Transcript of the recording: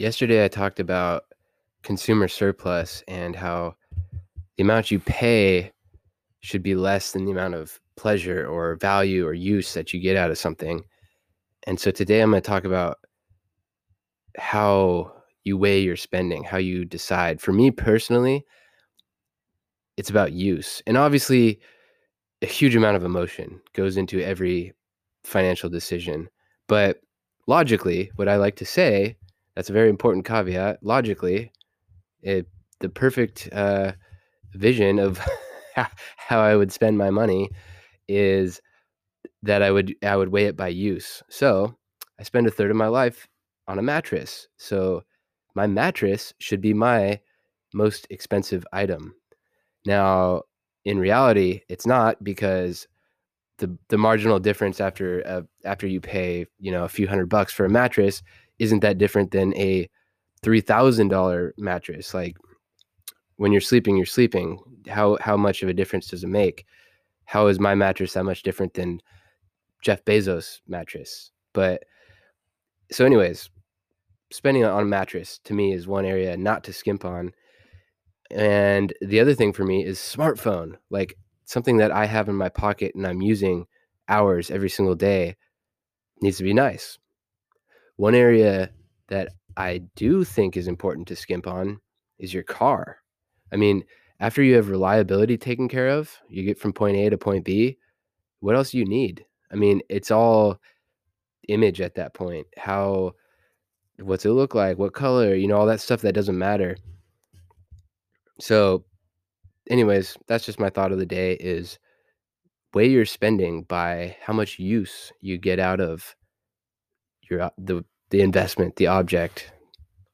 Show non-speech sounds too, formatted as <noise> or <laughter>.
Yesterday, I talked about consumer surplus and how the amount you pay should be less than the amount of pleasure or value or use that you get out of something. And so today, I'm going to talk about how you weigh your spending, how you decide. For me personally, it's about use. And obviously, a huge amount of emotion goes into every financial decision. But logically, what I like to say, that's a very important caveat. Logically, it, the perfect uh, vision of <laughs> how I would spend my money is that I would I would weigh it by use. So I spend a third of my life on a mattress. So my mattress should be my most expensive item. Now, in reality, it's not because the the marginal difference after uh, after you pay you know a few hundred bucks for a mattress isn't that different than a three thousand dollar mattress. Like when you're sleeping, you're sleeping. How how much of a difference does it make? How is my mattress that much different than Jeff Bezos' mattress? But so, anyways, spending on a mattress to me is one area not to skimp on. And the other thing for me is smartphone, like something that I have in my pocket and I'm using hours every single day needs to be nice. One area that I do think is important to skimp on is your car. I mean, after you have reliability taken care of, you get from point A to point B, what else do you need? I mean, it's all image at that point. How what's it look like? What color? You know, all that stuff that doesn't matter. So, anyways, that's just my thought of the day is weigh your spending by how much use you get out of your the the investment, the object,